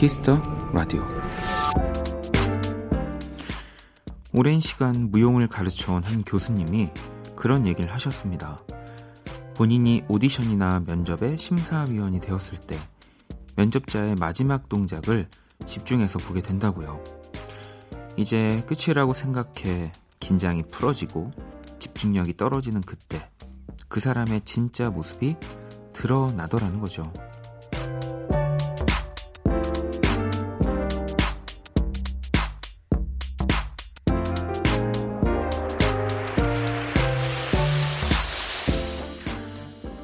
키스 더 라디오. 오랜 시간 무용을 가르쳐온 한 교수님이 그런 얘기를 하셨습니다. 본인이 오디션이나 면접의 심사위원이 되었을 때 면접자의 마지막 동작을 집중해서 보게 된다고요. 이제 끝이라고 생각해 긴장이 풀어지고 집중력이 떨어지는 그때 그 사람의 진짜 모습이 드러나더라는 거죠.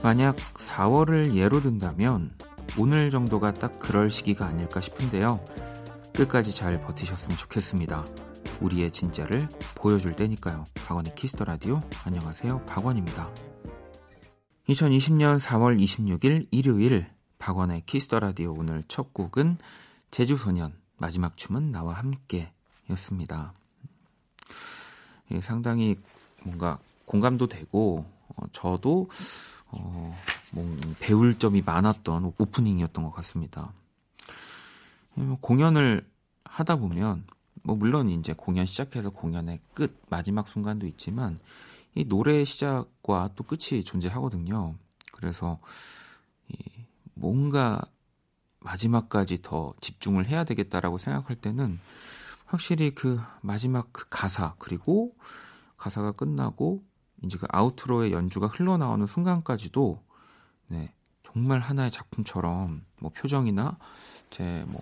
만약 4월을 예로 든다면 오늘 정도가 딱 그럴 시기가 아닐까 싶은데요. 끝까지 잘 버티셨으면 좋겠습니다. 우리의 진짜를 보여줄 때니까요. 박원의 키스 더 라디오. 안녕하세요. 박원입니다. 2020년 4월 26일 일요일 박원의 Kiss the Radio 오늘 첫 곡은 재주소년 마지막 춤은 나와 함께 였습니다. 예, 상당히 뭔가 공감도 되고 어, 저도 어, 뭐 배울 점이 많았던 오프닝이었던 것 같습니다. 예, 뭐 공연을 하다 보면 뭐 물론 이제 공연 시작해서 공연의 끝 마지막 순간도 있지만 이 노래 시작과 또 끝이 존재하거든요. 그래서 이 뭔가 마지막까지 더 집중을 해야 되겠다라고 생각할 때는 확실히 그 마지막 그 가사 그리고 가사가 끝나고 이제 그 아우트로의 연주가 흘러나오는 순간까지도 네, 정말 하나의 작품처럼 뭐 표정이나 제 뭐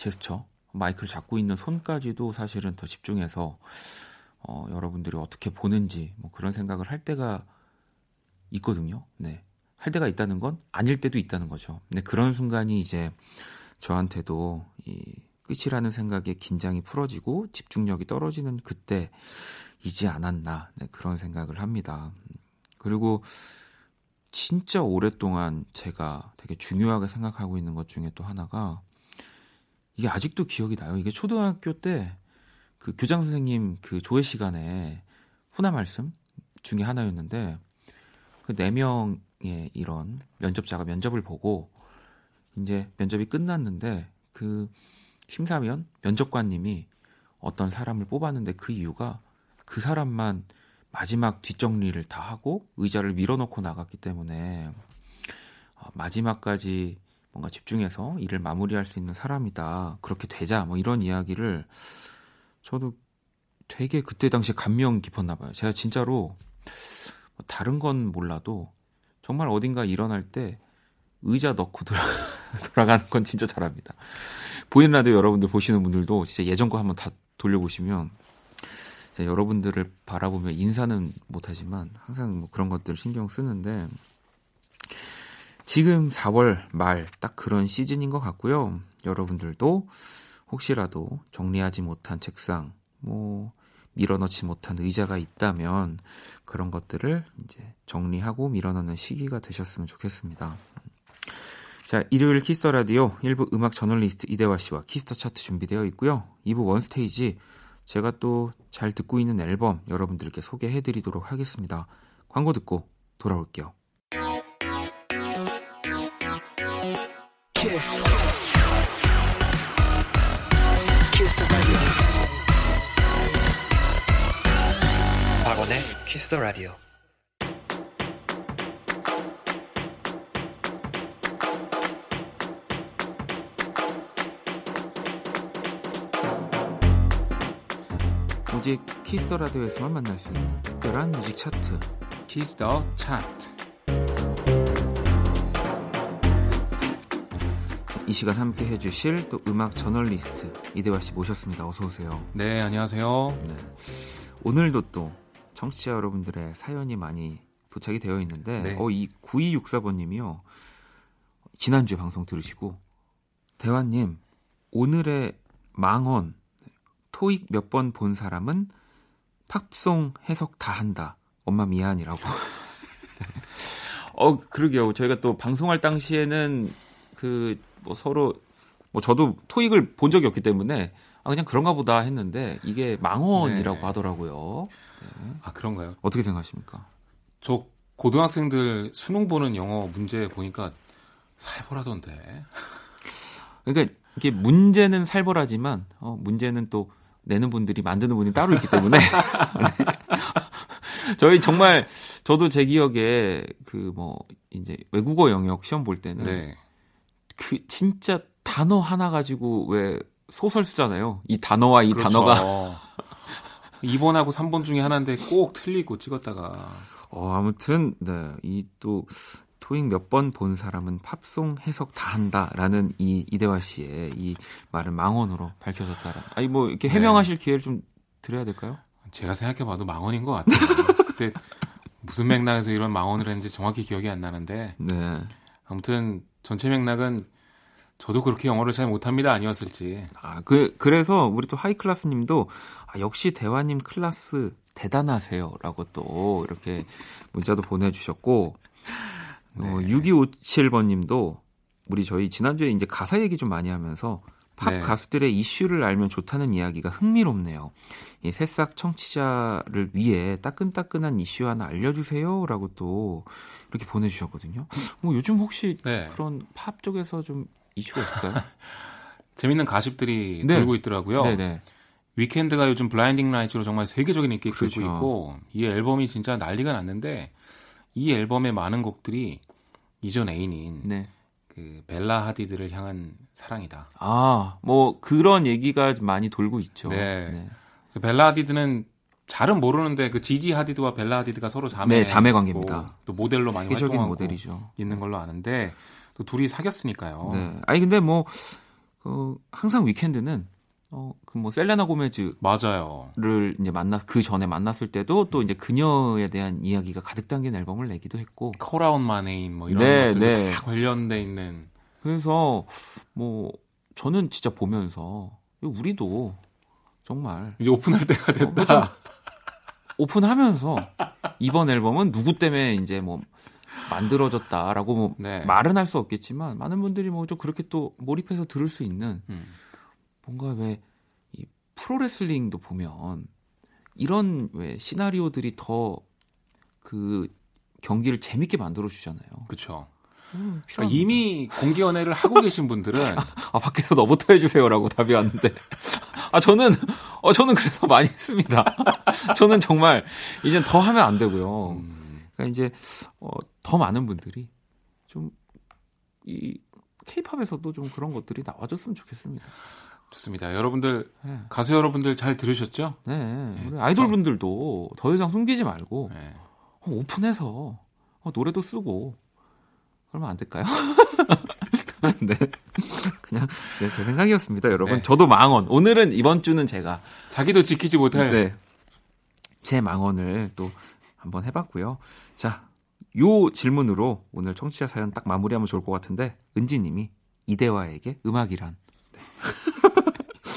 제스처 마이크를 잡고 있는 손까지도 사실은 더 집중해서 어, 여러분들이 어떻게 보는지 뭐 그런 생각을 할 때가 있거든요. 네. 할 때가 있다는 건 아닐 때도 있다는 거죠. 네, 그런 순간이 이제 저한테도 이 끝이라는 생각에 긴장이 풀어지고 집중력이 떨어지는 그때 이지 않았나 네, 그런 생각을 합니다. 그리고 진짜 오랫동안 제가 되게 중요하게 생각하고 있는 것 중에 또 하나가 이게 아직도 기억이 나요. 이게 초등학교 때 그 교장 선생님 그 조회 시간에 훈화 말씀 중에 하나였는데 그 네 명의 이런 면접자가 면접을 보고 이제 면접이 끝났는데 그 심사위원 면접관님이 어떤 사람을 뽑았는데 그 이유가 그 사람만 마지막 뒷정리를 다 하고 의자를 밀어놓고 나갔기 때문에 어, 마지막까지 뭔가 집중해서 일을 마무리할 수 있는 사람이다. 그렇게 되자. 뭐 이런 이야기를 저도 되게 그때 당시에 감명 깊었나 봐요. 제가 진짜로 뭐 다른 건 몰라도 정말 어딘가 일어날 때 의자 넣고 돌아, 돌아가는 건 진짜 잘합니다. 보이는 라디오 여러분들 보시는 분들도 진짜 예전 거 한번 다 돌려보시면 여러분들을 바라보며 인사는 못하지만 항상 뭐 그런 것들 신경 쓰는데 지금 4월 말 딱 그런 시즌인 것 같고요. 여러분들도 혹시라도 정리하지 못한 책상, 뭐 밀어넣지 못한 의자가 있다면 그런 것들을 이제 정리하고 밀어넣는 시기가 되셨으면 좋겠습니다. 자, 일요일 Kiss the Radio 1부 음악 저널리스트 이대화 씨와 Kiss the 차트 준비되어 있고요. 2부 One Stage 제가 또 잘 듣고 있는 앨범 여러분들께 소개해 드리도록 하겠습니다. 광고 듣고 돌아올게요. 키스. 키스 박원의 키스 더 라디오. 오직 Kiss the Radio에서만 만날 수 있는 특별한 뮤직 차트 Kiss the 차트 이 시간 함께 해주실 또 음악 저널리스트 이대화 씨 모셨습니다. 어서 오세요. 네, 안녕하세요. 네. 오늘도 또 청취자 여러분들의 사연이 많이 도착이 되어 있는데 네. 어, 이 9264번님이요. 지난주에 방송 들으시고 대화님 오늘의 망언 토익 몇 번 본 사람은 팝송 해석 다 한다. 엄마 미안이라고. 어, 그러게요. 저희가 또 방송할 당시에는 그 뭐 서로 뭐 저도 토익을 본 적이 없기 때문에 아 그냥 그런가 보다 했는데 이게 망언이라고 네. 하더라고요. 네. 아 그런가요? 어떻게 생각하십니까? 저 고등학생들 수능 보는 영어 문제 보니까 살벌하던데. 그러니까 이게 문제는 살벌하지만 어, 문제는 또 내는 분들이 만드는 분이 따로 있기 때문에 네. 저희 정말 저도 제 기억에 그 뭐 이제 외국어 영역 시험 볼 때는 네. 그 진짜 단어 하나 가지고 왜 소설 쓰잖아요. 이 단어와 이 그렇죠. 단어가 2번하고 3번 중에 하나인데 꼭 틀리고 찍었다가 어 아무튼 네. 이 또 토익 몇 번 본 사람은 팝송 해석 다 한다라는 이 이대화 씨의 이 말을 망언으로 밝혀졌다라. 아니 뭐 이렇게 네. 해명하실 네. 기회를 좀 드려야 될까요? 제가 생각해봐도 망언인 것 같아요. 그때 무슨 맥락에서 이런 망언을 했는지 정확히 기억이 안 나는데. 네. 아무튼 전체 맥락은 저도 그렇게 영어를 잘 못합니다 아니었을지. 아, 그 그래서 우리 또 하이 클래스님도 아, 역시 대화님 클래스 대단하세요라고 또 이렇게 문자도 보내주셨고 어, 네. 어, 6257번 님도 우리 저희 지난주에 이제 가사 얘기 좀 많이 하면서 팝 네. 가수들의 이슈를 알면 좋다는 이야기가 흥미롭네요. 이 새싹 청취자를 위해 따끈따끈한 이슈 하나 알려주세요라고 또 이렇게 보내주셨거든요. 뭐 요즘 혹시 네. 그런 팝 쪽에서 좀 이슈가 있을까요? 재밌는 가십들이 네. 돌고 있더라고요. 네네. 네. 위켄드가 요즘 블라인딩 라이츠로 정말 세계적인 인기 끌고 그렇죠. 있고 이 앨범이 진짜 난리가 났는데 이 앨범의 많은 곡들이 이전 애인인 네. 그 벨라 하디드를 향한 사랑이다. 아, 뭐 그런 얘기가 많이 돌고 있죠. 네. 네. 그래서 벨라 하디드는 잘은 모르는데 그 지지 하디드와 벨라 하디드가 서로 자매 네, 자매 관계입니다. 또 모델로 많이 활동하고 모델이죠. 있는 걸로 아는데 또 둘이 사귀었으니까요. 네. 아니 근데 뭐 그, 항상 위켄드는 어, 그 뭐 셀레나 고메즈 맞아요.를 이제 만나 그 전에 만났을 때도 또 이제 그녀에 대한 이야기가 가득 담긴 앨범을 내기도 했고 코라운 마네인 뭐 이런 네, 것들 네. 다 관련돼 있는 그래서 뭐 저는 진짜 보면서 우리도 정말 이제 오픈할 때가 됐다. 어, 오픈하면서 이번 앨범은 누구 때문에 이제 뭐 만들어졌다라고 뭐 네. 말은 할 수 없겠지만 많은 분들이 뭐 좀 그렇게 또 몰입해서 들을 수 있는 음. 뭔가 왜 이 프로레슬링도 보면 이런 왜 시나리오들이 더 그 경기를 재밌게 만들어 주잖아요. 그렇죠. 음, 그러니까 이미 공개연애를 하고 계신 분들은 아, 아, 밖에서 너부터 해주세요라고 답이 왔는데 아 저는 어 저는 그래서 많이 했습니다. 저는 정말 이젠 더 하면 안 되고요. 음. 그러니까 이제 어, 더 많은 분들이 좀 이 케이팝에서도 좀 그런 것들이 나와줬으면 좋겠습니다. 좋습니다. 여러분들 네. 가수 여러분들 잘 들으셨죠? 네. 네. 아이돌 분들도 더 이상 숨기지 말고 네. 어, 오픈해서 어, 노래도 쓰고 그러면 안 될까요? 네. 그냥 네, 제 생각이었습니다, 여러분. 네. 저도 망언. 오늘은 이번 주는 제가 자기도 지키지 못할 네. 제 망언을 또 한번 해봤고요. 자, 요 질문으로 오늘 청취자 사연 딱 마무리하면 좋을 것 같은데 은지님이 이대화에게 음악이란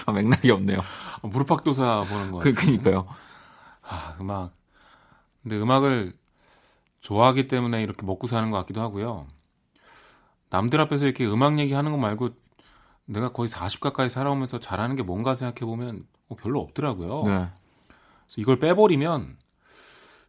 네. 아, 맥락이 없네요. 어, 무릎팍도사 보는 거. 그, 그니까요. 아, 음악. 근데 음악을 좋아하기 때문에 이렇게 먹고 사는 것 같기도 하고요. 남들 앞에서 이렇게 음악 얘기하는 거 말고 내가 거의 40 가까이 살아오면서 잘하는 게 뭔가 생각해 보면 뭐 별로 없더라고요. 네. 그래서 이걸 빼버리면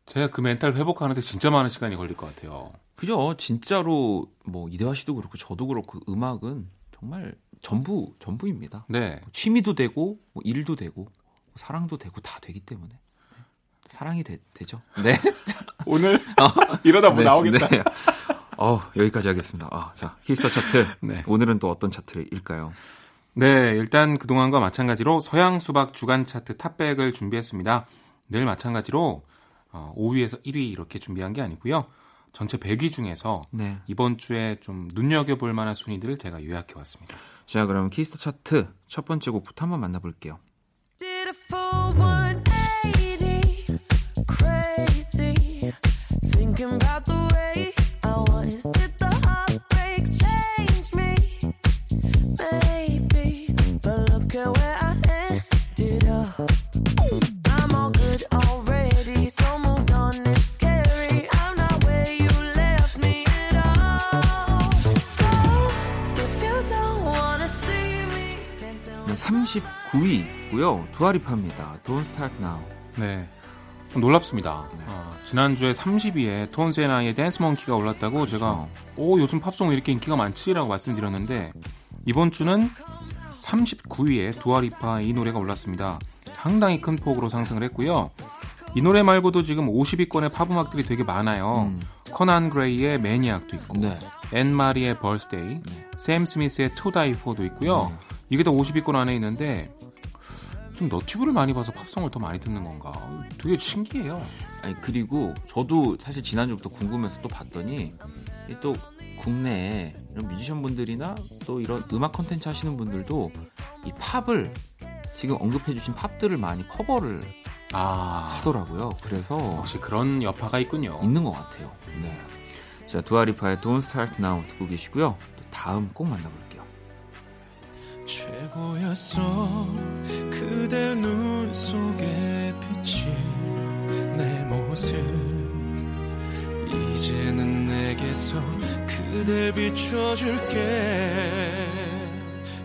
제가 그 멘탈 회복하는데 진짜 많은 시간이 걸릴 것 같아요. 그죠. 진짜로 뭐 이대화 씨도 그렇고 저도 그렇고 음악은 정말 전부 전부입니다. 네. 뭐 취미도 되고 뭐 일도 되고 뭐 사랑도 되고 다 되기 때문에 네. 사랑이 되, 죠 네. 오늘 어, 이러다 뭐 네, 나오겠다. 네. 어, 여기까지 하겠습니다. 아, 자, Kiss the 차트. 네. 오늘은 또 어떤 차트일까요? 네, 일단 그동안과 마찬가지로 서양 수박 주간 차트 Top 백을 준비했습니다. 늘 마찬가지로 어, 5위에서 1위 이렇게 준비한 게 아니고요. 전체 100위 중에서 네. 이번 주에 좀 눈여겨볼 만한 순위들을 제가 요약해 왔습니다. 자, 그럼 Kiss the 차트 첫 번째 곡부터 한번 만나볼게요. 39위고요. 두아리파입니다. Don't Start Now. 네. 놀랍습니다. 네. 어, 지난주에 30위에 Tones and I의 Dance Monkey가 올랐다고 그렇죠. 제가 오 요즘 팝송 이렇게 인기가 많지라고 말씀드렸는데 이번 주는 39위에 두아리파의 이 노래가 올랐습니다. 상당히 큰 폭으로 상승을 했고요. 이 노래 말고도 지금 50위권의 팝 음악들이 되게 많아요. 음. 커난 그레이의 Maniac도 있고, 네. 앤 마리의 Birthday, 네. 샘 스미스의 To Die For도 있고요. 네. 이게 다 50위권 안에 있는데 좀 너튜브를 많이 봐서 팝송을 더 많이 듣는 건가? 되게 신기해요. 아니 그리고 저도 사실 지난주부터 궁금해서 또 봤더니 또 국내에 이런 뮤지션 분들이나 또 이런 음악 컨텐츠 하시는 분들도 이 팝을 지금 언급해주신 팝들을 많이 커버를 아, 하더라고요. 그래서 혹시 그런 여파가 있군요. 있는 것 같아요. 네. 자 두아리파의 Don't Start Now 듣고 계시고요. 다음 꼭 만나볼게요. 최고였어. 그대 눈 속에 비친 내 모습. 이제는 내게서 그댈 비춰줄게.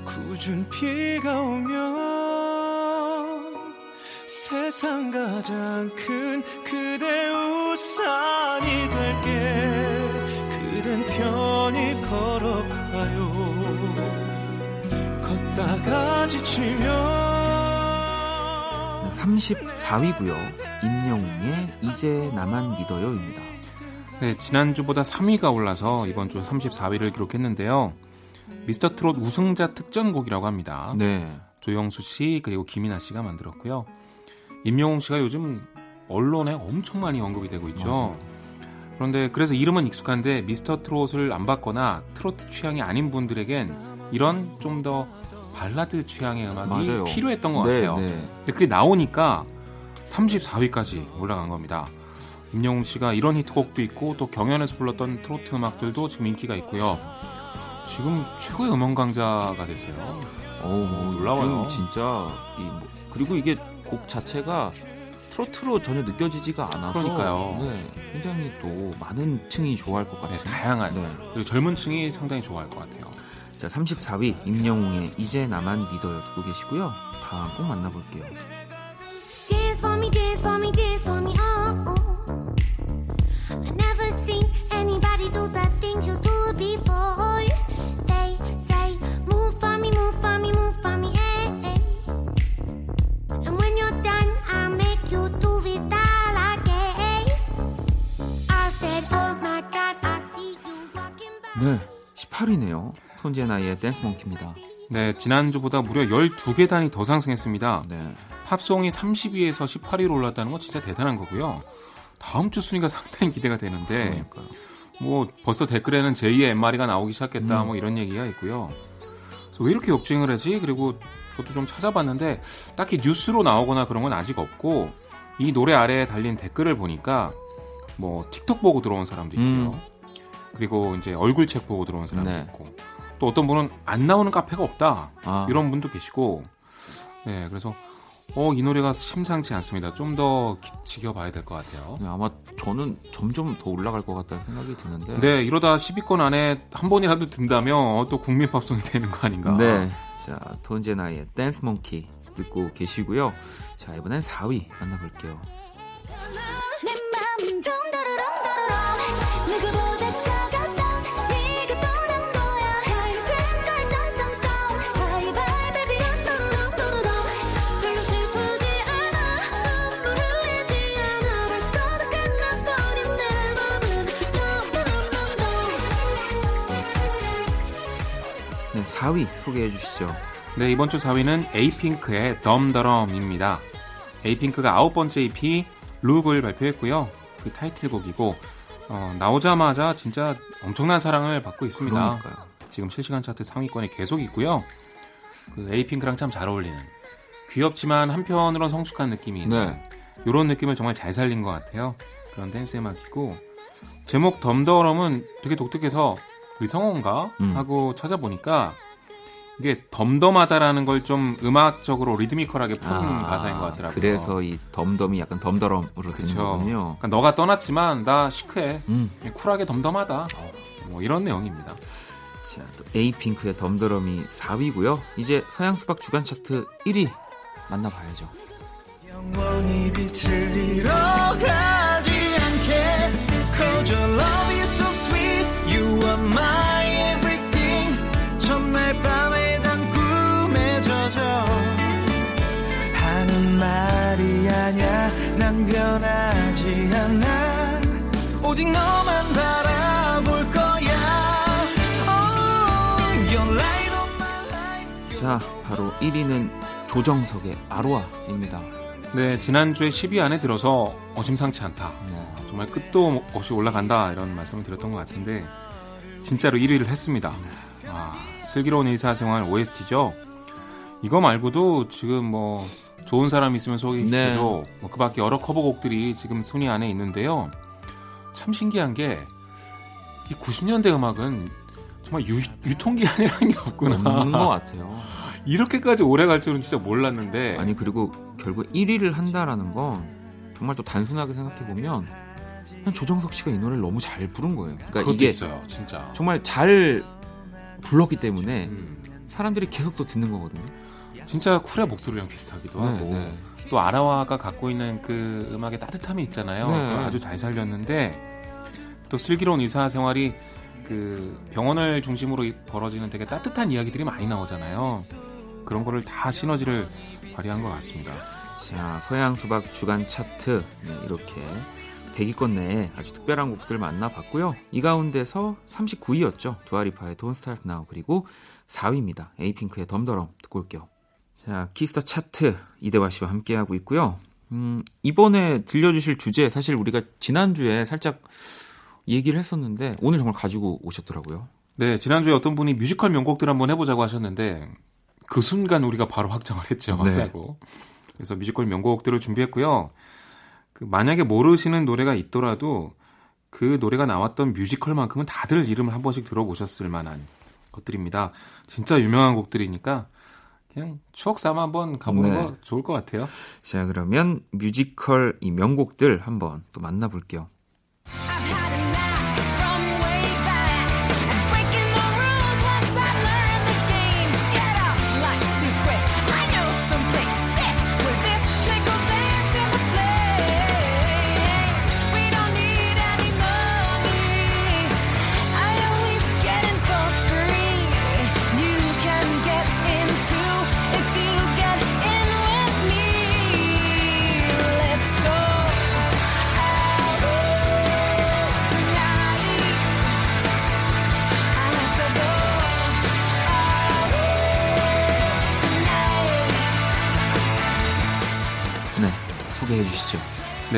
굳은 비가 오면 세상 가장 큰 그대 우산이 될게. 그댄 편히 걸어가요 34위고요. 임영웅의 이제 나만 믿어요입니다. 네, 지난주보다 3위가 올라서 이번 주 34위를 기록했는데요. 미스터 트롯 우승자 특전곡이라고 합니다. 네. 조영수 씨 그리고 김이나 씨가 만들었고요. 임영웅 씨가 요즘 언론에 엄청 많이 언급이 되고 있죠. 맞아요. 그런데 그래서 이름은 익숙한데 미스터 트롯을 안 받거나 트로트 취향이 아닌 분들에겐 이런 좀더 발라드 취향의 음악이 맞아요. 필요했던 것 네, 같아요. 네. 근데 그게 나오니까 34위까지 올라간 겁니다. 임영웅 씨가 이런 히트곡도 있고 또 경연에서 불렀던 트로트 음악들도 지금 인기가 있고요. 지금 최고의 음원 강자가 됐어요. 뭐 놀라워요. 진짜 이 뭐, 그리고 이게 곡 자체가 트로트로 전혀 느껴지지가 않아서 그러니까요. 네, 굉장히 또 많은 층이 좋아할 것 같아요. 네, 다양한 네. 그리고 젊은 층이 상당히 좋아할 것 같아요. 자, 34위 임영웅의 이제 나만 믿어요 듣고 계시고요. 다음 꼭 만나볼게요. 톤제나이의 댄스 몽키입니다. 네, 지난주보다 무려 12계단이 더 상승했습니다. 네. 팝송이 30위에서 18위로 올랐다는 건 진짜 대단한 거고요. 다음 주 순위가 상당히 기대가 되는데 그러니까요. 뭐 벌써 댓글에는 제2의 엠마리가 나오기 시작했다 음. 뭐 이런 얘기가 있고요. 그래서 왜 이렇게 역주행을 하지? 그리고 저도 좀 찾아봤는데 딱히 뉴스로 나오거나 그런 건 아직 없고 이 노래 아래에 달린 댓글을 보니까 뭐 틱톡 보고 들어온 사람도 있고요. 음. 그리고 이제 얼굴 책 보고 들어온 사람도 네. 있고 또 어떤 분은 안 나오는 카페가 없다 아. 이런 분도 계시고 네 그래서 어, 이 노래가 심상치 않습니다. 좀 더 지켜봐야 될 것 같아요. 네, 아마 저는 점점 더 올라갈 것 같다는 생각이 드는데. 네, 이러다 10위권 안에 한 번이라도 든다면 어, 또 국민 팝송이 되는 거 아닌가. 네. 자, 톤제나의 댄스 몽키 듣고 계시고요. 자, 이번엔 4위 만나볼게요. 4위 소개해 주시죠. 네, 이번 주 4위는 에이핑크의 덤더럼입니다. 에이핑크가 아홉 번째 EP Look을 발표했고요. 그 타이틀곡이고 어, 나오자마자 진짜 엄청난 사랑을 받고 있습니다. 그러니까요. 지금 실시간 차트 상위권에 계속 있고요. 그 에이핑크랑 참 잘 어울리는 귀엽지만 한편으론 성숙한 느낌이 있는 네. 이런 느낌을 정말 잘 살린 것 같아요. 그런 댄스 음악이고 제목 덤더럼은 되게 독특해서 의성어인가 음. 하고 찾아보니까 이게 덤덤하다라는 걸 좀 음악적으로 리드미컬하게 푸는 아, 가사인 것 같더라고요. 그래서 이 덤덤이 약간 덤더럼으로 되는 거군요. 그러니까 너가 떠났지만 나 시크해, 음. 쿨하게 덤덤하다. 어. 뭐 이런 내용입니다. 자, 또 에이핑크의 덤더럼이 4위고요. 이제 서양 수박 주간 차트 1위 만나봐야죠. 영원히 빛을 잃어가 변하지 않아. 오직 너만 바라볼 거야. Oh, 자 바로 1위는 조정석의 아로아입니다. 네 지난주에 10위 안에 들어서 어심상치 않다. 네. 정말 끝도 없이 올라간다 이런 말씀을 드렸던 것 같은데 진짜로 1위를 했습니다. 네. 아, 슬기로운 의사생활 OST죠? 이거 말고도 지금 뭐 좋은 사람 있으면 소개해줘. 네. 뭐 그밖에 여러 커버곡들이 지금 순위 안에 있는데요. 참 신기한 게 이 90년대 음악은 정말 유, 유통기한이라는 게 없구나. 없는 것 같아요. 이렇게까지 오래 갈 줄은 진짜 몰랐는데. 아니 그리고 결국 1위를 한다라는 건 정말 또 단순하게 생각해 보면 그냥 조정석 씨가 이 노래를 너무 잘 부른 거예요. 그러니까 이게 있어요, 진짜. 정말 잘 불렀기 때문에 음. 사람들이 계속 또 듣는 거거든요. 진짜 쿨의 목소리랑 비슷하기도 하고 네. 또 아라와가 갖고 있는 그 음악의 따뜻함이 있잖아요. 네. 아주 잘 살렸는데 또 슬기로운 의사 생활이 그 병원을 중심으로 이- 벌어지는 되게 따뜻한 이야기들이 많이 나오잖아요. 그런 거를 다 시너지를 발휘한 것 같습니다. 자, 서양 수박 주간 차트 네, 이렇게 100위권 내에 아주 특별한 곡들 만나봤고요. 이 가운데서 39위였죠. 두아리파의 Don't Start Now 그리고 4위입니다. 에이핑크의 덤더럼 듣고 올게요. 자, Kiss the 차트 이대화 씨와 함께하고 있고요. 음, 이번에 들려주실 주제 사실 우리가 지난주에 살짝 얘기를 했었는데 오늘 정말 가지고 오셨더라고요. 네, 지난주에 어떤 분이 뮤지컬 명곡들 한번 해보자고 하셨는데 그 순간 우리가 바로 확정을 했죠. 네. 하자고. 그래서 뮤지컬 명곡들을 준비했고요. 그 만약에 모르시는 노래가 있더라도 그 노래가 나왔던 뮤지컬만큼은 다들 이름을 한 번씩 들어보셨을 만한 것들입니다. 진짜 유명한 곡들이니까 그냥 추억 삼아 한번 가보는 네. 거 좋을 것 같아요. 자, 그러면 뮤지컬 이 명곡들 한번 또 만나볼게요.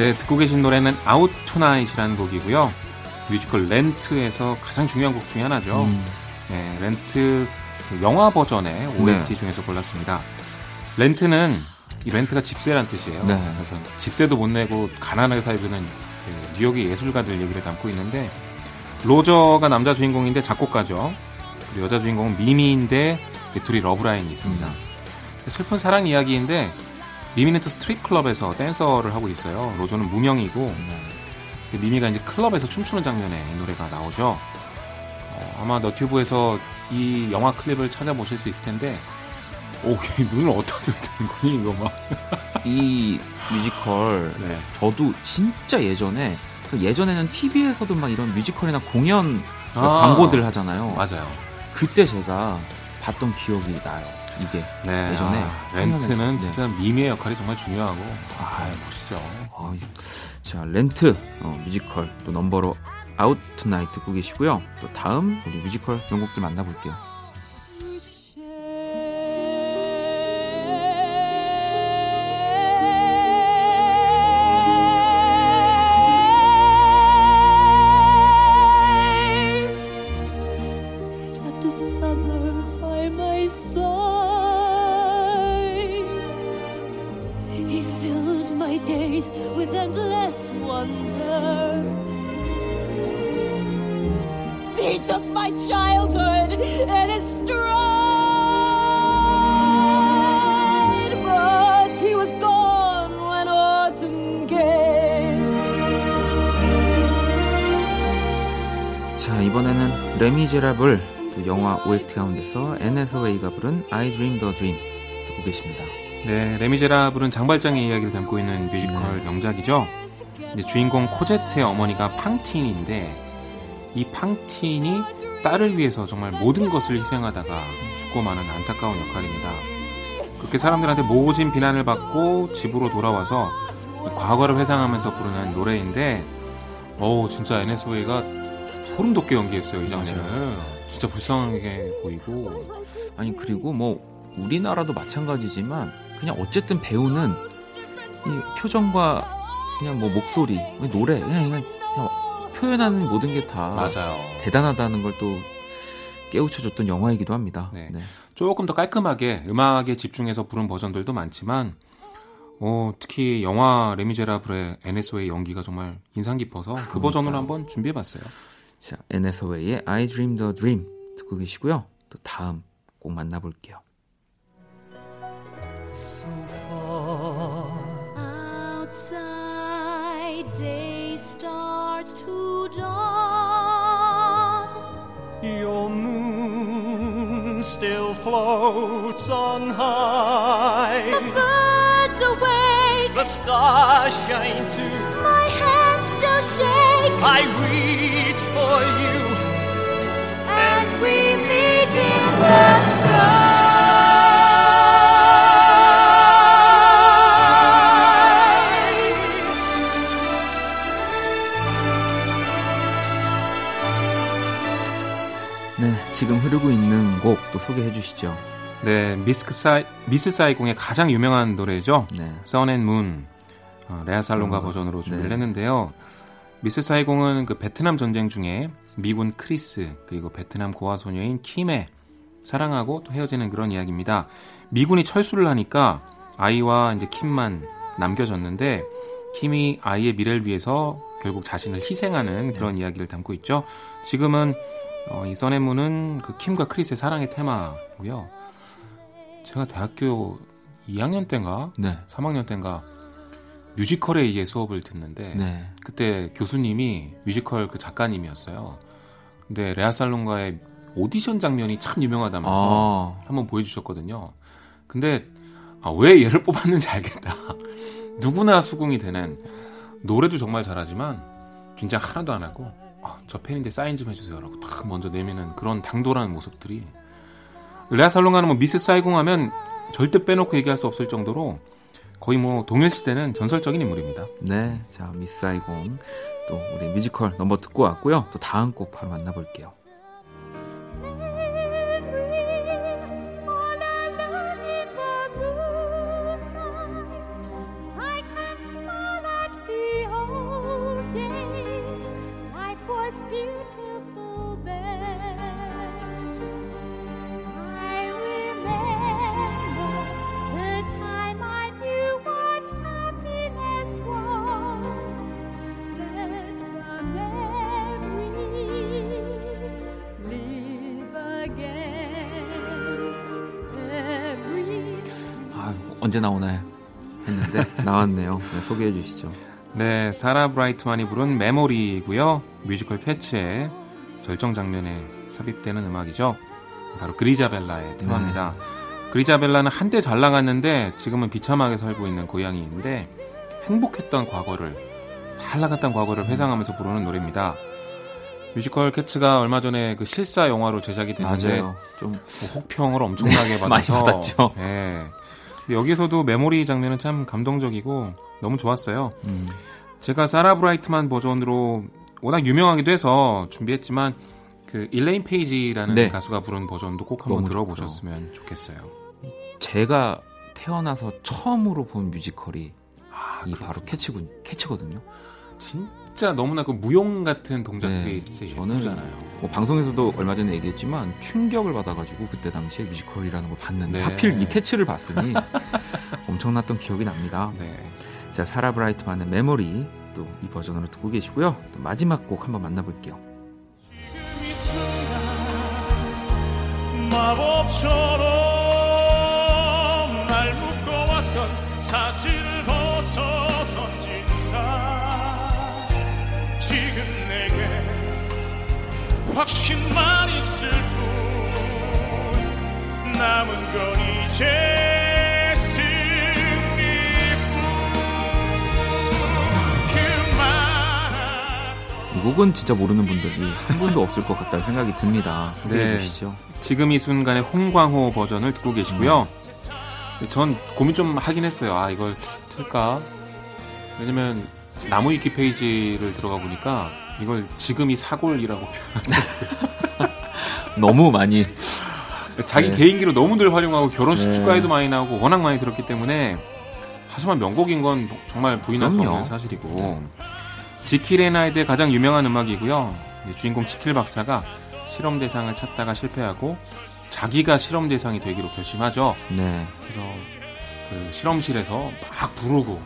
네, 듣고 계신 노래는 Out Tonight이라는 곡이고요. 뮤지컬 Rent에서 가장 중요한 곡 중에 하나죠. 음. 네, 렌트 그 영화 버전의 OST 중에서 골랐습니다. Rent는 이 rent가 집세란 뜻이에요. 네. 그래서 집세도 못 내고 가난하게 살고 있는 그 뉴욕의 예술가들 얘기를 담고 있는데 로저가 남자 주인공인데 작곡가죠. 여자 주인공은 미미인데 이 둘이 러브라인이 있습니다. 슬픈 사랑 이야기인데 미미는 또 스트립 클럽에서 댄서를 하고 있어요. 로저는 무명이고 근데 미미가 이제 클럽에서 춤추는 장면에 이 노래가 나오죠. 어, 아마 너튜브에서 이 영화 클립을 찾아보실 수 있을 텐데 오, 이 눈을 어디다 둬야 되는 거니 이거 막. 이 뮤지컬 네. 저도 진짜 예전에 그 예전에는 TV에서도 막 이런 뮤지컬이나 공연 그 아. 광고들 하잖아요. 맞아요. 그때 제가 봤던 기억이 나요. 이게 네. 예전에 아, Rent는 네. 진짜 미미의 역할이 정말 중요하고 아, 멋있죠. 아, 자 렌트 어, 뮤지컬 또 넘버로 Out Tonight 듣고 계시고요. 또 다음 우리 뮤지컬 명곡들 만나볼게요. 레미제라블 그 영화 OST 가운데서 앤 해서웨이가 부른 I Dreamed a Dream 듣고 계십니다. 네, 레미제라블은 장발장의 이야기를 담고 있는 뮤지컬 네. 명작이죠. 근데 주인공 코제트의 어머니가 팡틴인데 이 팡틴이 딸을 위해서 정말 모든 것을 희생하다가 죽고 마는 안타까운 역할입니다. 그렇게 사람들한테 모진 비난을 받고 집으로 돌아와서 과거를 회상하면서 부르는 노래인데 어우 진짜 NSWA가 소름 돋게 연기했어요 이 장면을 진짜 불쌍하게 보이고 아니 그리고 뭐 우리나라도 마찬가지지만 그냥 어쨌든 배우는 이 표정과 그냥 뭐 목소리, 노래, 그냥, 그냥, 그냥 표현하는 모든 게다 맞아요. 대단하다는 걸 또 깨우쳐줬던 영화이기도 합니다. 네. 네. 조금 더 깔끔하게 음악에 집중해서 부른 버전들도 많지만 어, 특히 영화 레미제라블의 NSO의 연기가 정말 인상 깊어서 그 버전으로 한번 준비해봤어요. 자, NSO의 I Dreamed a Dream 듣고 계시고요. 또 다음 꼭 만나볼게요. Outside, day starts to dawn. Your moon still floats on high. Birds awake, The stars shine too. my hands still shake, I reach for you. and we meet in the sky. 네, 지금 흐르고 있는 곡 또 소개해 주시죠. 네, 미스크 사이, 미스 사이공의 가장 유명한 노래죠. 네. Sun and Moon. 어, 레아 살롱가 음, 버전으로 준비를 네. 했는데요. 미스 사이공은 그 베트남 전쟁 중에 미군 크리스 그리고 베트남 고아 소녀인 킴의 사랑하고 또 헤어지는 그런 이야기입니다. 미군이 철수를 하니까 아이와 이제 킴만 남겨졌는데 킴이 아이의 미래를 위해서 결국 자신을 희생하는 그런 이야기를 담고 있죠. 지금은 어, 이 Sun and Moon은 그 킴과 크리스의 사랑의 테마고요. 제가 대학교 2학년 때인가 네. 3학년 때인가 뮤지컬의 이해 수업을 듣는데 네. 그때 교수님이 뮤지컬 그 작가님이었어요. 근데 레아 살롱가의 오디션 장면이 참 유명하다면서 아, 한번 보여주셨거든요. 근데 아, 왜 얘를 뽑았는지 알겠다. 누구나 수긍이 되는 노래도 정말 잘하지만 긴장 하나도 안 하고 아, 저 팬인데 사인 좀 해주세요라고 딱 먼저 내미는 그런 당돌한 모습들이 레아 살롱가는 뭐 미스 사이공 하면 절대 빼놓고 얘기할 수 없을 정도로 거의 뭐 동일시대는 전설적인 인물입니다. 네. 자, 미스 사이공 또 우리 뮤지컬 넘버 듣고 왔고요. 또 다음 곡 바로 만나볼게요. 소개해 주시죠. 네, 사라 브라이트만이 부른 메모리고요. 뮤지컬 캐츠의 절정 장면에 삽입되는 음악이죠. 바로 그리자벨라의 테마입니다. 그리자벨라는 한때 잘 나갔는데 지금은 비참하게 살고 있는 고양이인데 행복했던 과거를 잘 나갔던 과거를 회상하면서 부르는 노래입니다. 뮤지컬 캐츠가 얼마 전에 그 실사 영화로 제작이 됐는데 맞아요. 좀뭐 혹평을 엄청나게 네, 많이 받아서 받았죠. 예. 여기서도 메모리 장면은 참 감동적이고 너무 좋았어요. 음, 제가 사라 브라이트만 버전으로 워낙 유명하기도 해서 준비했지만 그 일레인 페이지라는 네. 가수가 부른 버전도 꼭 한번 들어보셨으면 좋겠어요. 제가 태어나서 처음으로 본 뮤지컬이 아, 이 바로 캐츠군 캐츠거든요. 진짜 너무나 그 무용 같은 동작들이 네, 진짜 저는 예쁘잖아요. 뭐 방송에서도 얼마 전에 얘기했지만 충격을 받아가지고 그때 당시에 뮤지컬이라는 걸 봤는데 네. 하필 이 캐츠를 봤으니 엄청났던 기억이 납니다. 네. 자 사라 브라이트만의 메모리 또 이 버전으로 듣고 계시고요. 또 마지막 곡 한번 만나볼게요. 마법처럼 날 묶어왔던 사실을 벗어 던진다 지금 내게 확신만 있을 뿐 남은 건 이제 곡은 진짜 모르는 분들이 한 분도 없을 것 같다는 생각이 듭니다. 소개해 네. 주시죠. 지금 이 순간의 홍광호 버전을 듣고 계시고요. 전 고민 좀 하긴 했어요. 아 이걸 틀까? 왜냐면 나무 위키 페이지를 들어가 보니까 이걸 지금이 사골이라고 표현. 너무 많이 자기 네. 개인기로 너무들 활용하고 결혼식 네. 축가에도 많이 나오고 워낙 많이 들었기 때문에 하지만 명곡인 건 정말 부인할 수 그럼요. 없는 사실이고 지킬 앤 하이드의 가장 유명한 음악이고요. 주인공 지킬 박사가 실험 대상을 찾다가 실패하고 자기가 실험 대상이 되기로 결심하죠. 네. 그래서 그 실험실에서 막 부르고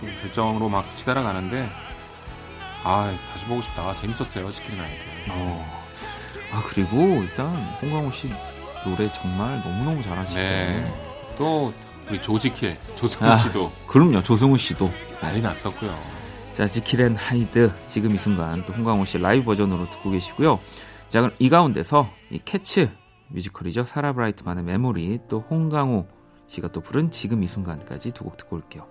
그 결정으로 막 치달아 가는데 아 다시 보고 싶다 재밌었어요 지킬 앤 하이드. 어. 아 그리고 일단 홍광호 씨 노래 정말 너무너무 잘하시고 네. 또 우리 조지킬 조승우 아. 씨도 그럼요 조승우 씨도 난리 났었고요. 자 지킬앤 하이드 지금 이 순간 또 홍광호 씨 라이브 버전으로 듣고 계시고요. 자 그럼 이 가운데서 이 캐츠 뮤지컬이죠. 사라 브라이트만의 메모리 또 홍광호 씨가 또 부른 지금 이 순간까지 두 곡 듣고 올게요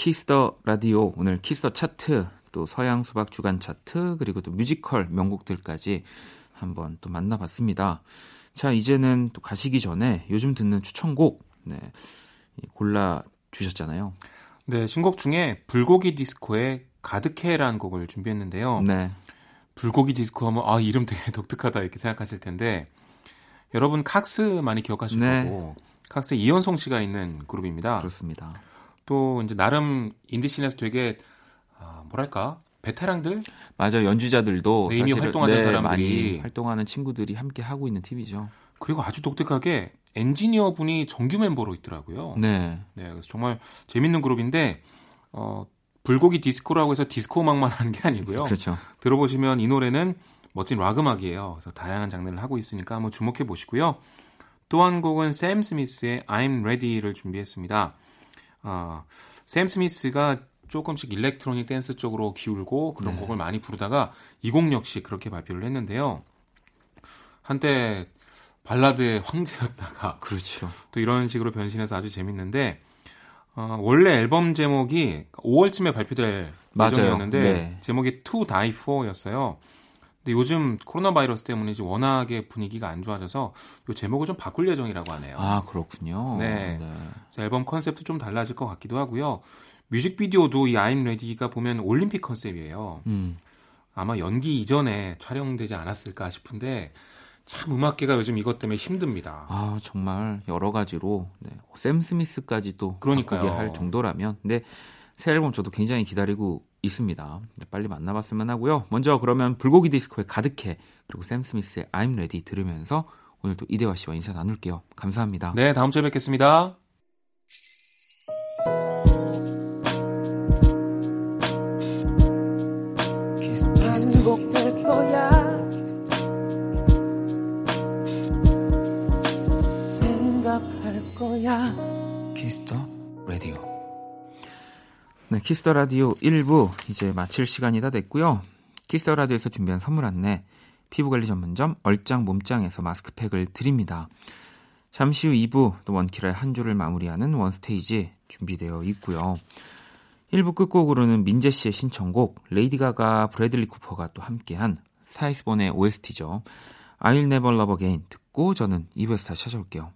키스 더 라디오 오늘 키스 더 차트 또 서양 수박 주간 차트 그리고 또 뮤지컬 명곡들까지 한번 또 만나봤습니다. 자 이제는 또 가시기 전에 요즘 듣는 추천곡 네, 이 골라 주셨잖아요. 네 신곡 중에 불고기 디스코의 가득해라는 곡을 준비했는데요. 네, 불고기 디스코 하면 아 이름 되게 독특하다 이렇게 생각하실 텐데 여러분 칵스 많이 기억하실 네. 거고 칵스 이현송 씨가 있는 그룹입니다. 그렇습니다. 또 이제 나름 인디 scene에서 되게 아, 뭐랄까 베테랑들 맞아 연주자들도 네, 이미 활동하는 네, 사람들이 활동하는 친구들이 함께 하고 있는 팀이죠. 그리고 아주 독특하게 엔지니어 분이 정규 멤버로 있더라고요. 네, 네, 그래서 정말 재밌는 그룹인데 어, 불고기 디스코라고 해서 디스코 음악만 하는 게 아니고요. 그렇죠. 들어보시면 이 노래는 멋진 락 음악이에요. 그래서 다양한 장르를 하고 있으니까 한번 주목해 보시고요. 또 한 곡은 샘 스미스의 I'm Ready를 준비했습니다. 아, 샘 스미스가 조금씩 일렉트로닉 댄스 쪽으로 기울고 그런 네. 곡을 많이 부르다가 이곡 역시 그렇게 발표를 했는데요. 한때 발라드의 황제였다가 그렇죠. 또 이런 식으로 변신해서 아주 재밌는데 어, 원래 앨범 제목이 5월쯤에 발표될 맞아요. 예정이었는데 네. 제목이 To Die For였어요. 근데 요즘 코로나 바이러스 때문에 워낙에 분위기가 안 좋아져서 이 제목을 좀 바꿀 예정이라고 하네요. 아 그렇군요. 네. 그래서 앨범 컨셉도 좀 달라질 것 같기도 하고요. 뮤직비디오도 이 I'm Ready가 보면 올림픽 컨셉이에요. 음, 아마 연기 이전에 촬영되지 않았을까 싶은데 참 음악계가 요즘 이것 때문에 힘듭니다. 아 정말 여러 가지로 네. 샘 스미스까지 또 그러니까요. 할 정도라면 근데 새 앨범 저도 굉장히 기다리고 있습니다. 네, 빨리 만나봤으면 하고요. 먼저 그러면 불고기 디스코에 가득해 그리고 샘 스미스의 I'm Ready 들으면서 오늘 또 이대화 씨와 인사 나눌게요. 감사합니다. 네, 다음 주에 뵙겠습니다. 거야 키스 더 라디오. 네, 키스 더 라디오 1부 이제 마칠 시간이 다 됐고요. 키스 더 라디오에서 준비한 선물 안내 피부관리 전문점 얼짱 몸짱에서 마스크팩을 드립니다. 잠시 후 2부 또 원키라의 한 주를 마무리하는 원스테이지 준비되어 있고요. 1부 끝곡으로는 민재 씨의 신청곡 레이디 가가 브래들리 쿠퍼가 또 함께한 스타 이즈 본의 OST죠. I'll Never Love Again 듣고 저는 2부에서 다시 찾아올게요.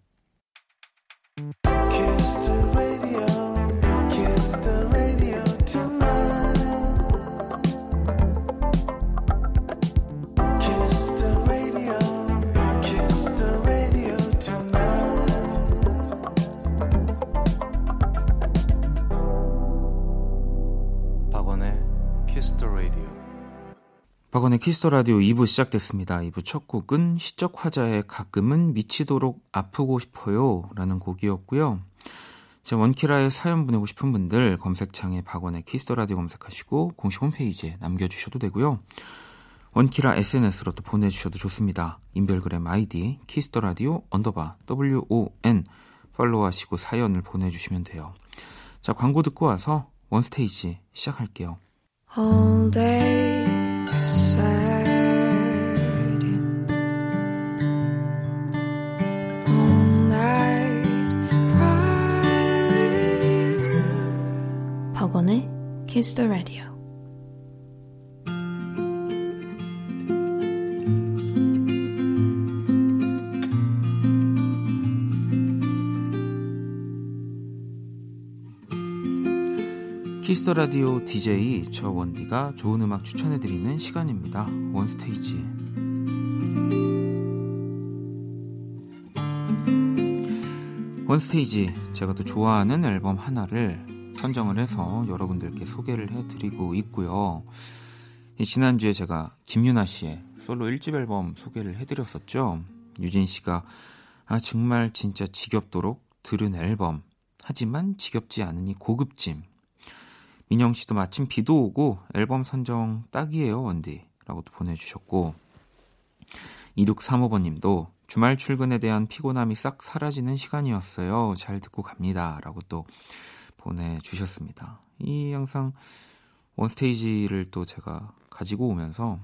박원의 키스 더 라디오 2부 시작됐습니다. 2부 첫 곡은 시적 화자의 가끔은 미치도록 아프고 싶어요 라는 곡이었고요. 제 원키라에 사연 보내고 싶은 분들 검색창에 박원의 키스 더 라디오 검색하시고 공식 홈페이지에 남겨주셔도 되고요. 원키라 SNS로 또 보내주셔도 좋습니다. 인별그램 아이디 키스 더 라디오 언더바 WON 팔로우하시고 사연을 보내주시면 돼요. 자 광고 듣고 와서 원스테이지 시작할게요. all day 박원의 Kiss the Radio 키스 더 라디오 DJ 저 원디가 좋은 음악 추천해 드리는 시간입니다. 원스테이지. 원스테이지 제가 또 좋아하는 앨범 하나를 선정을 해서 여러분들께 소개를 해 드리고 있고요. 이 지난주에 제가 김윤아 씨의 솔로 1집 앨범 소개를 해 드렸었죠. 유진 씨가 아 정말 진짜 지겹도록 들은 앨범 하지만 지겹지 않으니 고급짐 민영 씨도 마침 비도 오고 앨범 선정 딱이에요, 원디. 라고도 보내주셨고, 2635번 님도 주말 출근에 대한 피곤함이 싹 사라지는 시간이었어요. 잘 듣고 갑니다. 라고 또 보내주셨습니다. 이 영상 원스테이지를 또 제가 가지고 오면서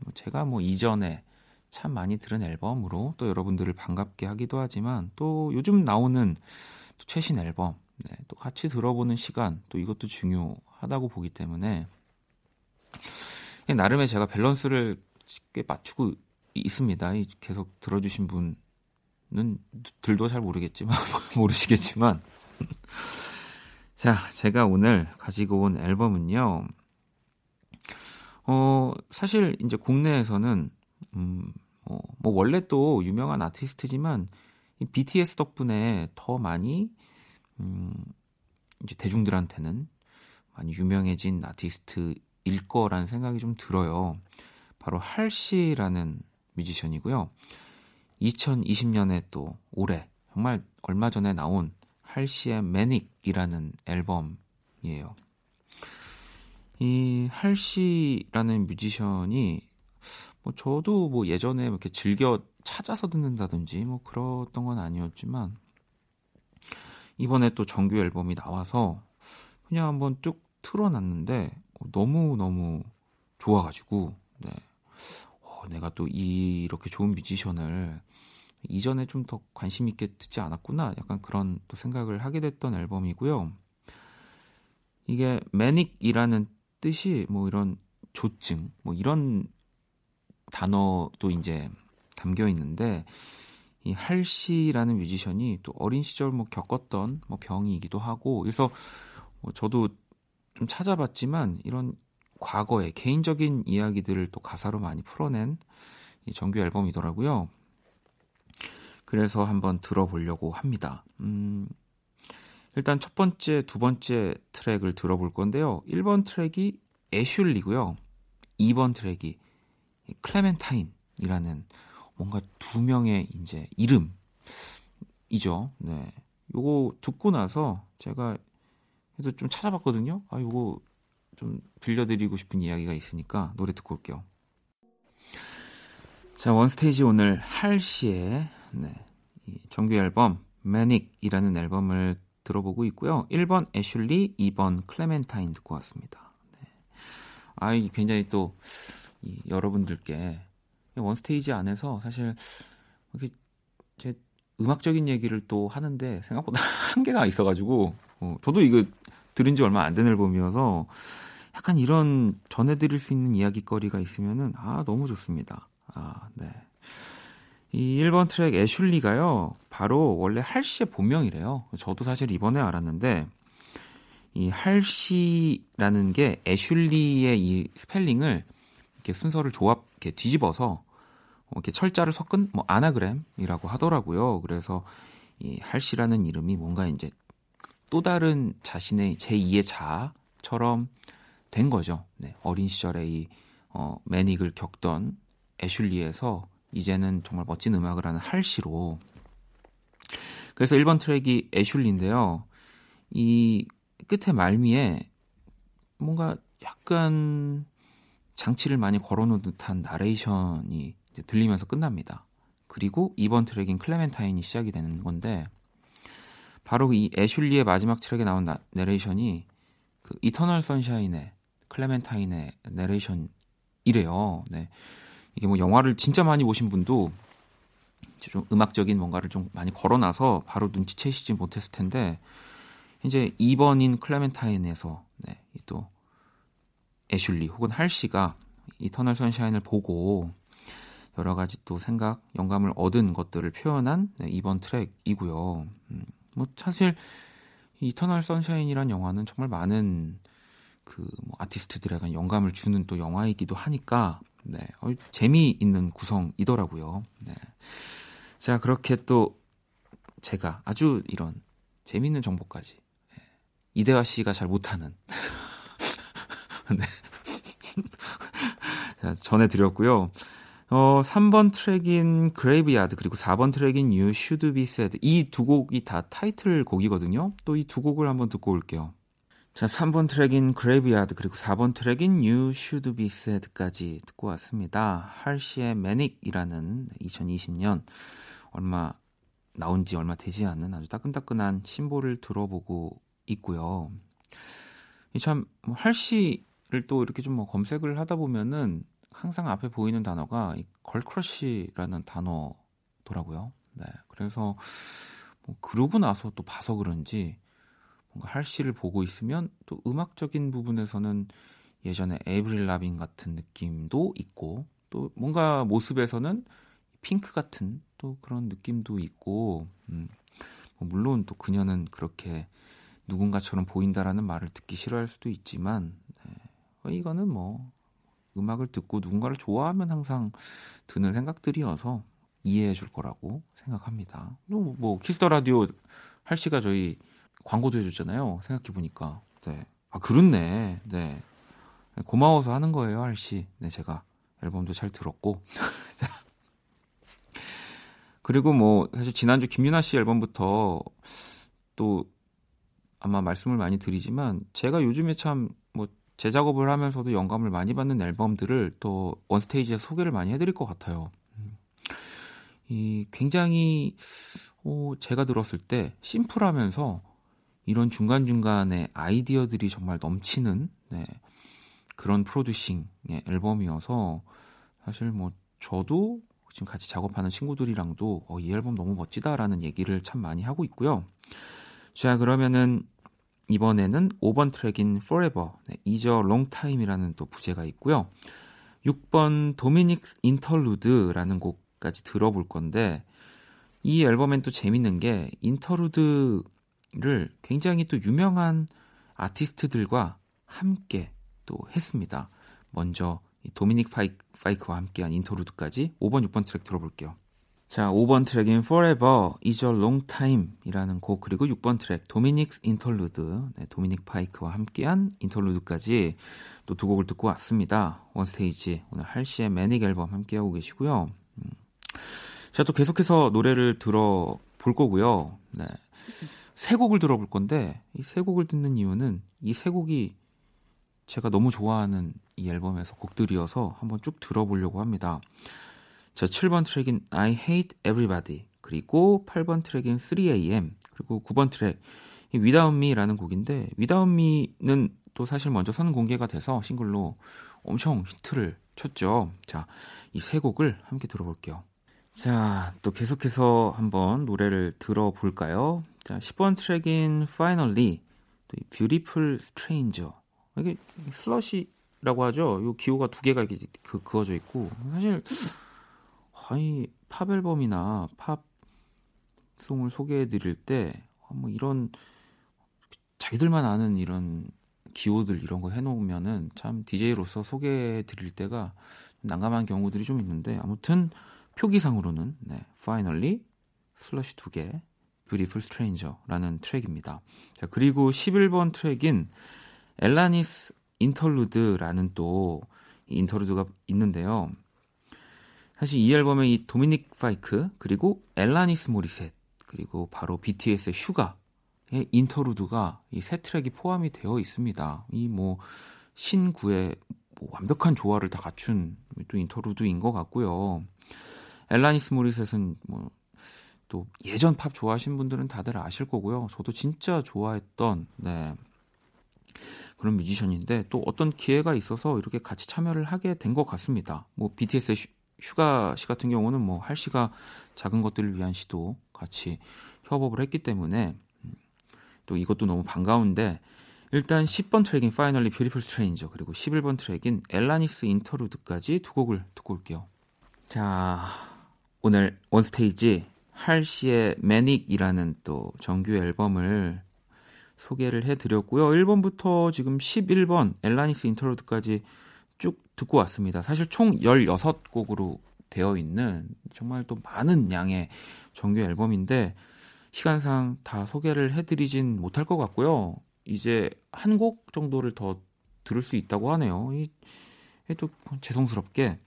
뭐 제가 뭐 이전에 참 많이 들은 앨범으로 또 여러분들을 반갑게 하기도 하지만 또 요즘 나오는 또 최신 앨범 네, 또 같이 들어보는 시간 또 이것도 중요하다고 보기 때문에 나름의 제가 밸런스를 꽤 맞추고 있습니다. 이 계속 들어주신 분은 들도 잘 모르겠지만 모르시겠지만 자 제가 오늘 가지고 온 앨범은요. 어 사실 이제 국내에서는 음, 어, 뭐 원래 또 유명한 아티스트지만 이 BTS 덕분에 더 많이 음, 이제 대중들한테는 많이 유명해진 아티스트일 거라는 생각이 좀 들어요. 바로 할 씨라는 뮤지션이고요. 2020년에 또 올해 정말 얼마 전에 나온 할 씨의 매닉이라는 앨범이에요. 이 할 씨라는 뮤지션이 뭐 저도 뭐 예전에 이렇게 즐겨 찾아서 듣는다든지 뭐 그랬던 건 아니었지만 이번에 또 정규 앨범이 나와서 그냥 한번 쭉 틀어놨는데 너무 너무 좋아가지고 네. 어, 내가 또 이, 이렇게 좋은 뮤지션을 이전에 좀 더 관심 있게 듣지 않았구나 약간 그런 또 생각을 하게 됐던 앨범이고요. 이게 매닉이라는 뜻이 뭐 이런 조증 뭐 이런 단어도 이제 담겨 있는데 이 할씨라는 뮤지션이 또 어린 시절 뭐 겪었던 뭐 병이기도 하고 그래서 뭐 저도 좀 찾아봤지만 이런 과거의 개인적인 이야기들을 또 가사로 많이 풀어낸 이 정규 앨범이더라고요. 그래서 한번 들어보려고 합니다. 음, 일단 첫 번째, 두 번째 트랙을 들어볼 건데요. 1번 트랙이 애슐리고요. 2번 트랙이 클레멘타인이라는 뭔가 두 명의 이제 이름이죠. 네. 요거 듣고 나서 제가 그래도 좀 찾아봤거든요. 아, 요거 좀 들려드리고 싶은 이야기가 있으니까 노래 듣고 올게요. 자, 원스테이지 오늘 할 씨의 네, 이 정규 앨범 매닉이라는 앨범을 들어보고 있고요. 1번 애슐리, 2번 클레멘타인 듣고 왔습니다. 네. 아, 이 굉장히 또 이, 여러분들께 원스테이지 안에서 사실 이렇게 제 음악적인 얘기를 또 하는데 생각보다 한계가 있어가지고 어, 저도 이거 들은 지 얼마 안 된 앨범이어서 약간 이런 전해드릴 수 있는 이야기거리가 있으면은 아 너무 좋습니다. 아 네. 이 1번 트랙 애슐리가요. 바로 원래 할시의 본명이래요. 저도 사실 이번에 알았는데 이 할시라는 게 애슐리의 이 스펠링을 이렇게 순서를 조합 이렇게 뒤집어서 이렇게 철자를 섞은 뭐 아나그램이라고 하더라고요. 그래서 이 할시라는 이름이 뭔가 이제 또 다른 자신의 제2의 자아처럼 된 거죠. 네, 어린 시절의 이 어, 매닉을 겪던 애슐리에서 이제는 정말 멋진 음악을 하는 할시로 그래서 1번 트랙이 애슐리인데요. 이 끝에 말미에 뭔가 약간 장치를 많이 걸어놓은 듯한 나레이션이 들리면서 끝납니다. 그리고 2번 트랙인 클레멘타인이 시작이 되는 건데 바로 이 애슐리의 마지막 트랙에 나온 나, 내레이션이 그 이터널 선샤인의 클레멘타인의 내레이션이래요. 네. 이게 뭐 영화를 진짜 많이 보신 분도 좀 음악적인 뭔가를 좀 많이 걸어놔서 바로 눈치채시지 못했을 텐데 이제 2번인 클레멘타인에서 네, 또 애슐리 혹은 할시가 이터널 선샤인을 보고 여러 가지 또 생각, 영감을 얻은 것들을 표현한 네, 이번 트랙이고요. 음, 뭐 사실 이터널 선샤인이란 영화는 정말 많은 그 뭐 아티스트들에게 영감을 주는 또 영화이기도 하니까 네, 어, 재미있는 구성이더라고요. 네. 자 그렇게 또 제가 아주 이런 재미있는 정보까지 네, 이대화 씨가 잘 못하는 네. 자, 전해드렸고요. 어, 3번 트랙인 Graveyard 그리고 4번 트랙인 You Should Be Sad 이 두 곡이 다 타이틀 곡이거든요. 또 이 두 곡을 한번 듣고 올게요. 자, 3번 트랙인 Graveyard 그리고 4번 트랙인 You Should Be Sad까지 듣고 왔습니다. 할시의 Manic이라는 2020년 얼마 나온 지 얼마 되지 않은 아주 따끈따끈한 신보를 들어보고 있고요. 뭐 할시를 또 이렇게 좀 뭐 검색을 하다 보면은 항상 앞에 보이는 단어가 이 걸크러쉬라는 단어더라고요. 네. 그래서 뭐 그러고 나서 또 봐서 그런지 뭔가 할시를 보고 있으면 또 음악적인 부분에서는 예전에 에이브릴 라빈 같은 느낌도 있고 또 뭔가 모습에서는 핑크 같은 또 그런 느낌도 있고 음, 뭐 물론 또 그녀는 그렇게 누군가처럼 보인다라는 말을 듣기 싫어할 수도 있지만 네. 어, 이거는 뭐 음악을 듣고 누군가를 좋아하면 항상 드는 생각들이어서 이해해 줄 거라고 생각합니다. 뭐, 뭐 키스 더 라디오 할시가 저희 광고도 해줬잖아요. 생각해 보니까 네. 아 그렇네. 네. 고마워서 하는 거예요, 할시. 네, 제가 앨범도 잘 들었고. 자. 그리고 뭐 사실 지난주 김윤아 씨 앨범부터 또 아마 말씀을 많이 드리지만 제가 요즘에 참 뭐 제작업을 하면서도 영감을 많이 받는 앨범들을 또 원스테이지에 소개를 많이 해드릴 것 같아요. 음. 이 굉장히 어, 제가 들었을 때 심플하면서 이런 중간중간에 아이디어들이 정말 넘치는 네, 그런 프로듀싱의 앨범이어서 사실 뭐 저도 지금 같이 작업하는 친구들이랑도 어, 이 앨범 너무 멋지다라는 얘기를 참 많이 하고 있고요. 자 그러면은 이번에는 5번 트랙인 Forever, 네, 이저 Long Time이라는 또 부제가 있고요. 6번 도미닉스 인터루드라는 곡까지 들어볼 건데 이 앨범엔 또 재밌는 게 인터루드를 굉장히 또 유명한 아티스트들과 함께 또 했습니다. 먼저 이 도미닉 파이크, 파이크와 함께한 인터루드까지 5번, 6번 트랙 들어볼게요. 자, 5번 트랙인 Forever is a Long Time이라는 곡 그리고 6번 트랙 Dominic's Interlude 네, 도미닉 파이크와 함께한 interlude까지 또 두 곡을 듣고 왔습니다. 원스테이지 오늘 할시의 Manic 앨범 함께하고 계시고요. 음. 자, 또 계속해서 노래를 들어볼 거고요. 네. 세 곡을 들어볼 건데 이 세 곡을 듣는 이유는 이 세 곡이 제가 너무 좋아하는 이 앨범에서 곡들이어서 한번 쭉 들어보려고 합니다. 자, 7번 트랙인 I Hate Everybody 그리고 8번 트랙인 3AM 그리고 9번 트랙 이 Without Me라는 곡인데 Without Me는 또 사실 먼저 선 공개가 돼서 싱글로 엄청 히트를 쳤죠. 자, 이 세 곡을 함께 들어볼게요. 자, 또 계속해서 한번 노래를 들어볼까요? 자, 10번 트랙인 Finally 또 Beautiful Stranger 이게 슬래시라고 하죠. 요 기호가 두 개가 이렇게 그, 그어져 있고 사실 아니 팝 앨범이나 팝 송을 소개해 드릴 때 뭐 이런 자기들만 아는 이런 기호들 이런 거 해놓으면은 참 DJ로서 소개해 드릴 때가 난감한 경우들이 좀 있는데 아무튼 표기상으로는 네, Finally 슬러시 두 개, Beautiful Stranger라는 트랙입니다. 자 그리고 11번 트랙인 엘라니스 인터루드라는 또이 interlude가 있는데요. 사실 이 앨범에 이 도미닉 파이크 그리고 엘라니스 모리셋 그리고 바로 BTS의 슈가의 interlude가 이 세 트랙이 포함이 되어 있습니다. 이 뭐 신구의 뭐 완벽한 조화를 다 갖춘 또 interlude인 것 같고요. 엘라니스 모리셋은 뭐 또 예전 팝 좋아하신 분들은 다들 아실 거고요. 저도 진짜 좋아했던 네. 그런 뮤지션인데 또 어떤 기회가 있어서 이렇게 같이 참여를 하게 된 것 같습니다. 뭐 BTS의 슈, 슈가 씨 같은 경우는 뭐 할시가 작은 것들을 위한 시도 같이 협업을 했기 때문에 음, 또 이것도 너무 반가운데 일단 10번 트랙인 Finally Beautiful Stranger 그리고 11번 트랙인 Alanis' Interlude까지 두 곡을 듣고 올게요. 자, 오늘 원스테이지 할시의 Manic이라는 또 정규 앨범을 소개를 해드렸고요. 1번부터 지금 11번 Alanis' Interlude까지 쭉 듣고 왔습니다. 사실 총 16곡으로 되어 있는 정말 또 많은 양의 정규 앨범인데 시간상 다 소개를 해드리진 못할 것 같고요. 이제 한 곡 정도를 더 들을 수 있다고 하네요. 이, 또 죄송스럽게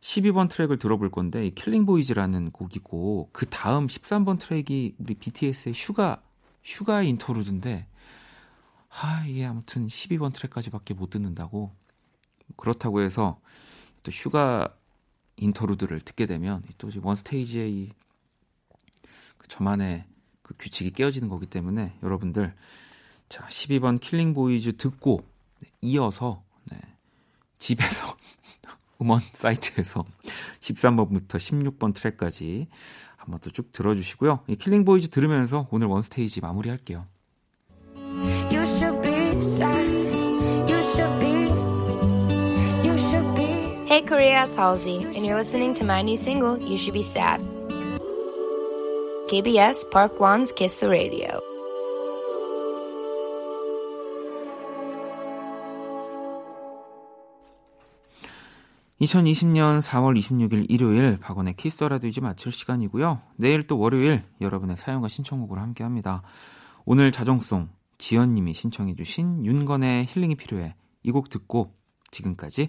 12번 트랙을 들어볼 건데 이 Killing Boys라는 곡이고 그 다음 13번 트랙이 우리 BTS의 슈가 슈가 interlude인데 아 이게 아무튼 12번 트랙까지밖에 못 듣는다고 그렇다고 해서 또 슈가 interlude를 듣게 되면 또 이제 one stage의 이 그 저만의 그 규칙이 깨어지는 거기 때문에 여러분들 자 12번 killing boys 듣고 네, 이어서 네, 집에서 음원 사이트에서 13번부터 16번 트랙까지 한번 또 쭉 들어주시고요. 이 킬링 보이즈 들으면서 오늘 원 스테이지 마무리할게요. Korea, it's Halsey, and you're listening to my new single, You Should Be Sad. KBS Park One's Kiss the Radio. (2020년 4월 26일) 일요일 박원의 Kiss the Radio도 이제 마칠 시간이고요 내일 또 월요일 여러분의 사연과 신청곡으로 함께합니다 오늘 자정송 지연님이 신청해주신 윤건의 힐링이 필요해 이 곡 듣고 지금까지